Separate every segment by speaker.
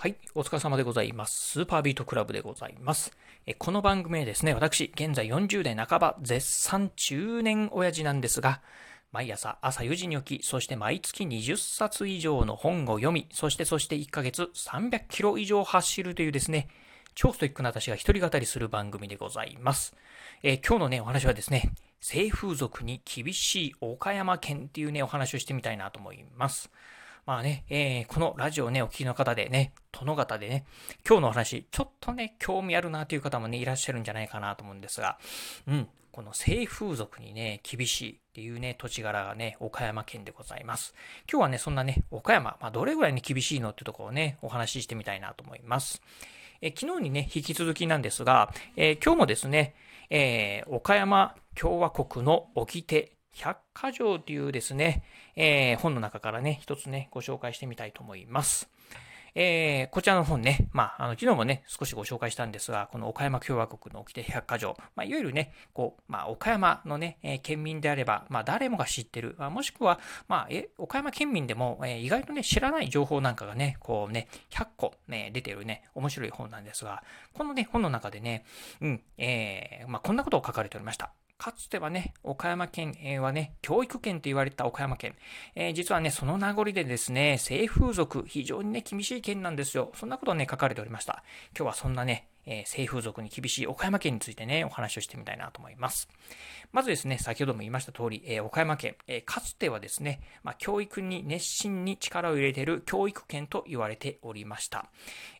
Speaker 1: はい、お疲れ様でございます。スーパービートクラブでございます。えこの番組はですね、私、現在40代半ば、絶賛中年親父なんですが、毎朝朝4時に起き、そして毎月20冊以上の本を読み、そしてそして1ヶ月300キロ以上走るというですね、超ストイックな私が一人語りする番組でございます。え、今日のね、お話はですね、性風俗に厳しい岡山県っていうね、お話をしてみたいなと思います。まあね、えー、このラジオね、お聞きの方でね、殿方でね、今日のお話、ちょっとね、興味あるなという方もね、いらっしゃるんじゃないかなと思うんですが、うん、この性風俗にね、厳しいっていうね、土地柄がね、岡山県でございます。今日はね、そんなね、岡山、まあ、どれぐらいに厳しいのっていうところをね、お話ししてみたいなと思います。え昨日にね、引き続きなんですが、えー、今日もですね、えー、岡山共和国の掟百科条というですね、えー、本の中からね、一つね、ご紹介してみたいと思います。えー、こちらの本ね、まあ、あの、昨日もね、少しご紹介したんですが、この岡山共和国の掟百科条、まあ、いわゆるね、こう、まあ、岡山のね、えー、県民であれば、まあ、誰もが知ってる、まあ、もしくは、まあ、え、岡山県民でも、えー、意外とね、知らない情報なんかがね、こうね、100個ね、出てるね、面白い本なんですが、このね、本の中でね、うん、えー、まあ、こんなことを書かれておりました。かつてはね、岡山県はね、教育県と言われた岡山県。えー、実はね、その名残でですね、性風俗、非常にね、厳しい県なんですよ。そんなことをね、書かれておりました。今日はそんなね、えー、性風俗に厳しい岡山県についてね、お話をしてみたいなと思います。まずですね、先ほども言いました通り、えー、岡山県、えー、かつてはですね、まあ、教育に熱心に力を入れている教育県と言われておりました。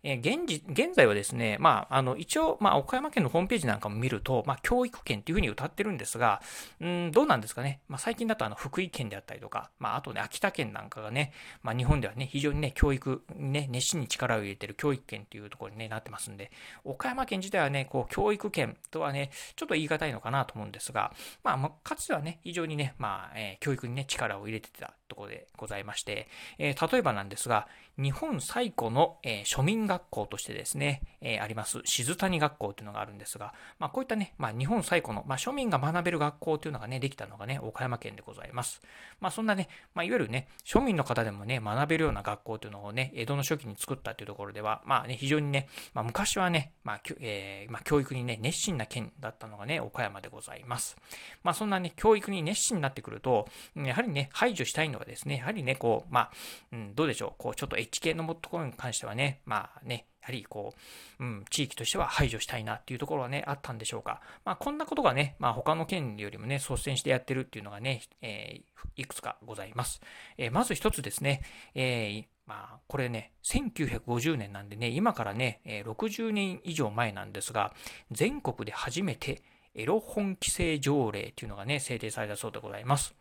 Speaker 1: え現時現在はですね、まあ、あの、一応、まあ、岡山県のホームページなんかも見ると、まあ、教育県っていうふうに歌ってるんですが、うん、どうなんですかね。まあ、最近だと、あの、福井県であったりとか、まあ、あとね、秋田県なんかがね、まあ、日本ではね、非常にね、教育にね、熱心に力を入れている教育県っていうところに、ね、なってますんで、岡山県自体はね、こう、教育圏とはね、ちょっと言い難いのかなと思うんですが、まあ、かつてはね、非常にね、まあ、えー、教育にね、力を入れてたところでございまして、えー、例えばなんですが、日本最古の、えー、庶民学校としてですね、えー、あります、静谷学校というのがあるんですが、まあ、こういったね、まあ、日本最古の、まあ、庶民が学べる学校というのがね、できたのがね、岡山県でございます。まあ、そんなね、まあ、いわゆるね、庶民の方でもね、学べるような学校というのをね、江戸の初期に作ったというところでは、まあね、非常にね、まあ、昔はね、まあ、えー、まあ、教育にね、熱心な県だったのがね、岡山でございます。まあ、そんなね、教育に熱心になってくると、やはりね、排除したいのはですね、やはりね、こう、まあ、うん、どうでしょう、こう、ちょっと H 系のところに関してはね、まあね、やはりこう、うん、地域としては排除したいなっていうところはね、あったんでしょうか。まあ、こんなことがね、まあ、他の県よりもね、率先してやってるっていうのがね、えー、いくつかございます。えー、まず一つですね、えー、まあ、これね、1950年なんでね、今からね、60年以上前なんですが、全国で初めてエロ本規制条例っていうのがね、制定されたそうでございます。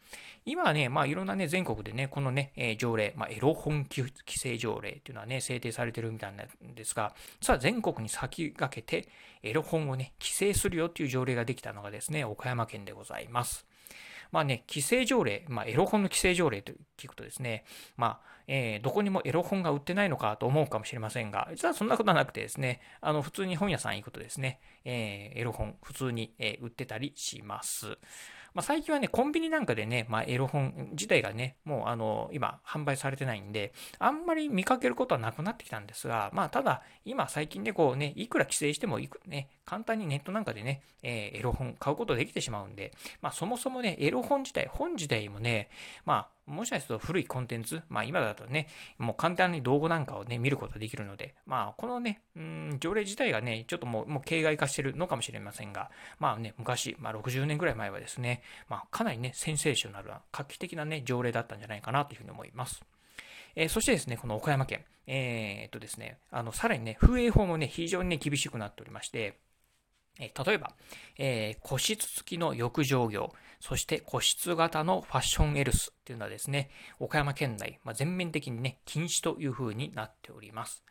Speaker 1: 今はね、まあいろんなね、全国でね、このね、え条例、まあエロ本規制条例っていうのはね、制定されてるみたいなんですが、実は全国に先駆けて、エロ本をね、規制するよっていう条例ができたのがですね、岡山県でございます。まあね、規制条例、まあ、エロ本の規制条例と聞くとですね、まあ、えー、どこにもエロ本が売ってないのかと思うかもしれませんが、実はそんなことはなくてですね、あの、普通に本屋さん行くとですね、えー、エロ本普通に、えー、売ってたりします。まあ、最近はね、コンビニなんかでね、まあ、エロ本自体がね、もうあの、今、販売されてないんで、あんまり見かけることはなくなってきたんですが、まあ、ただ、今最近で、こうね、いくら規制してもいく、ね、簡単にネットなんかでね、えー、エロ本買うことできてしまうんで、まあ、そもそもね、エロ本自体、本自体もね、まあ、もしかすると古いコンテンツ、まあ今だとね、もう簡単に動画なんかをね、見ることができるので、まあこのね、うん、条例自体がね、ちょっともう、もう形骸化してるのかもしれませんが、まあね、昔、まあ60年ぐらい前はですね、まあかなりね、センセーショナルな、画期的なね、条例だったんじゃないかなというふうに思います。えー、そしてですね、この岡山県、えー、っとですね、あの、さらにね、風営法もね、非常にね、厳しくなっておりまして、え例えば、えー、個室付きの浴場業、そして個室型のファッションヘルスっていうのはですね、岡山県内、まあ、全面的にね、禁止というふうになっております。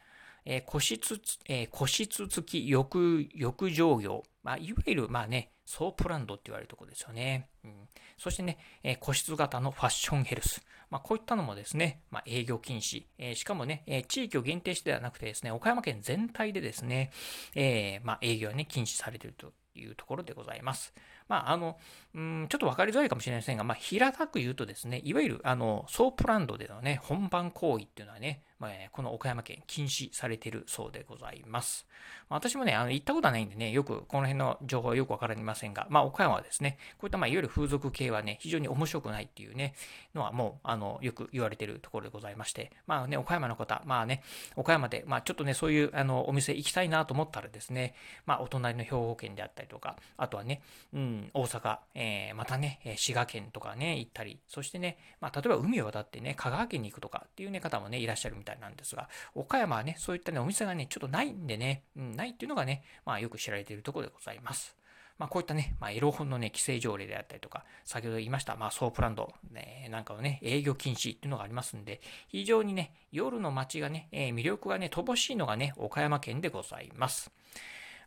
Speaker 1: えー、個室、えー、個室付き浴、浴場業、まあ、いわゆる、まあね、ソープランドって言われるところですよね。うん、そしてね、えー、個室型のファッションヘルス。まあ、こういったのもですね、まあ、営業禁止、えー、しかもね、えー、地域を限定してではなくてですね、岡山県全体でですね、えー、まあ、営業はね、禁止されているというところでございます。まあ、あの、うん、ちょっと分かりづらいかもしれませんが、まあ、平たく言うとですね、いわゆる、あの、ソープランドでのね、本番行為っていうのはね、まあ、この岡山県禁止されてるそうでございます。まあ、私もね、あの行ったことはないんでね、よくこの辺の情報はよくわかりませんが、まあ、岡山はですね、こういったまあいわゆる風俗系はね、非常に面白くないっていうね、のはもう、あの、よく言われてるところでございまして、まあね、岡山の方、まあね、岡山で、まあちょっとね、そういうあのお店行きたいなと思ったらですね、まあお隣の兵庫県であったりとか、あとはね、うん、大阪、えー、またね、滋賀県とかね、行ったり、そしてね、まあ例えば海を渡ってね、香川県に行くとかっていうね、方もね、いらっしゃるみたいなんですが、岡山はね、そういったね、お店がね、ちょっとないんでね、うん、ないっていうのがね、まあよく知られているところでございます。まあ、こういったね、まあ、エロ本のね、規制条例であったりとか、先ほど言いました、まあ、ソープランド、ね、なんかのね、営業禁止っていうのがありますんで、非常にね、夜の街がね、えー、魅力がね、乏しいのがね、岡山県でございます。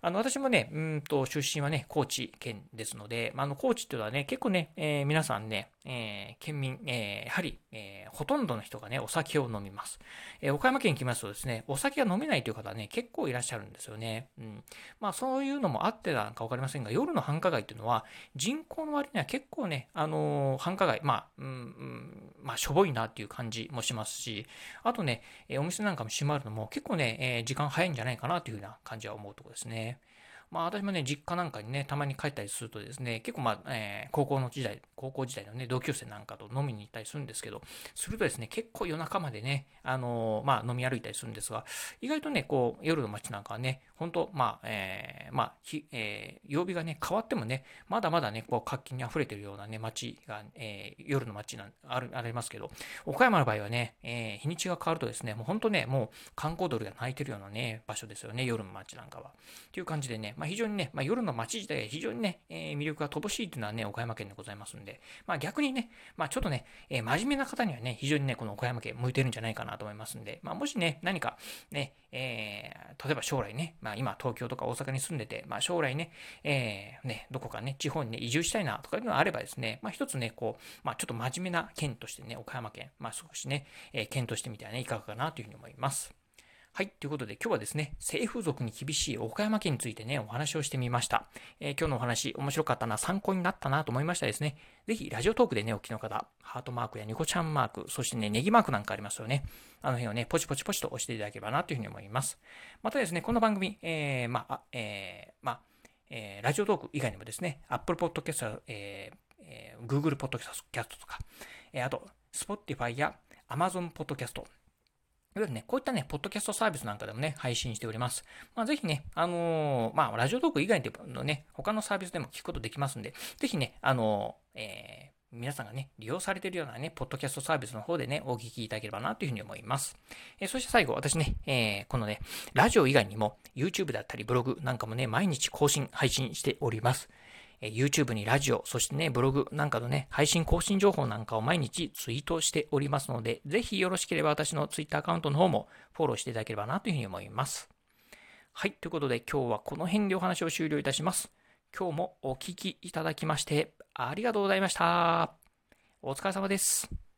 Speaker 1: あの、私もね、うんと、出身はね、高知県ですので、まあ、あの、高知っていうのはね、結構ね、えー、皆さんね、えー、県民、えー、やはり、えー、ほとんどの人がね、お酒を飲みます。え、岡山県に来ますとですね、お酒が飲めないという方はね、結構いらっしゃるんですよね。うん。まあ、そういうのもあってなんかわかりませんが、夜の繁華街っていうのは、人口の割には結構ね、あの、繁華街、まあ、うん、まあ、しょぼいなっていう感じもしますし、あとね、えお店なんかも閉まるのも結構ね、え時間早いんじゃないかなというふうな感じは思うところですね。まあ私もね、実家なんかにね、たまに帰ったりするとですね、結構まあ、えー、高校の時代、高校時代のね、同級生なんかと飲みに行ったりするんですけど、するとですね、結構夜中までね、あのー、まあ飲み歩いたりするんですが、意外とね、こう、夜の街なんかはね、本当まあ、えー、まあ、ひ、えー、曜日がね、変わってもね、まだまだね、こう、活気に溢れてるようなね、街が、えー、夜の街なん、ある、ありますけど、岡山の場合はね、えー、日にちが変わるとですね、もう本当ね、もう観光鳥が鳴いてるようなね、場所ですよね、夜の街なんかは。っていう感じでね、まあ、非常にね、まあ、夜の街自体が非常にね、えー、魅力が乏しいというのはね、岡山県でございますんで、まあ、逆にね、まあ、ちょっとね、えー、真面目な方にはね、非常にね、この岡山県向いてるんじゃないかなと思いますんで、まあ、もしね、何かね、えー、例えば将来ね、まあ、ま今東京とか大阪に住んでて、まあ、将来ね、えー、ね、どこかね、地方にね、移住したいなとかいうのがあればですね、まあ、一つね、こう、まあ、ちょっと真面目な県としてね、岡山県、まあ、少しね、えー、県としてみたらね、いかがかなというふうに思います。はい。ということで今日はですね、性風俗に厳しい岡山県についてね、お話をしてみました。えー、今日のお話面白かったな、参考になったなと思いましたですね。ぜひラジオトークでね、お聞きの方、ハートマークやニコちゃんマーク、そしてね、ネギマークなんかありますよね。あの辺をね、ポチポチポチと押していただければなというふうに思います。またですね、この番組、えー、まあ、えー、まあ、えー、ラジオトーク以外にもですね、Apple Podcast、えーえー、Google Podcast とか、えー、あと、Spotify や Amazon Podcast、いわゆるね、こういったね、ポッドキャストサービスなんかでもね、配信しております。まあ、ぜひね、あのー、まあ、ラジオトーク以外のね、他のサービスでも聞くことできますんで、ぜひね、あのー、えー、皆さんがね、利用されているようなね、ポッドキャストサービスの方でね、お聞きいただければなというふうに思います。え、そして最後、私ね、え、このね、ラジオ以外にも、YouTube だったりブログなんかもね、毎日更新、配信しております。YouTube にラジオ、そしてね、ブログなんかのね、配信更新情報なんかを毎日ツイートしておりますので、ぜひよろしければ私の Twitter アカウントの方もフォローしていただければなというふうに思います。はい、ということで今日はこの辺でお話を終了いたします。今日もお聴きいただきましてありがとうございました。お疲れ様です。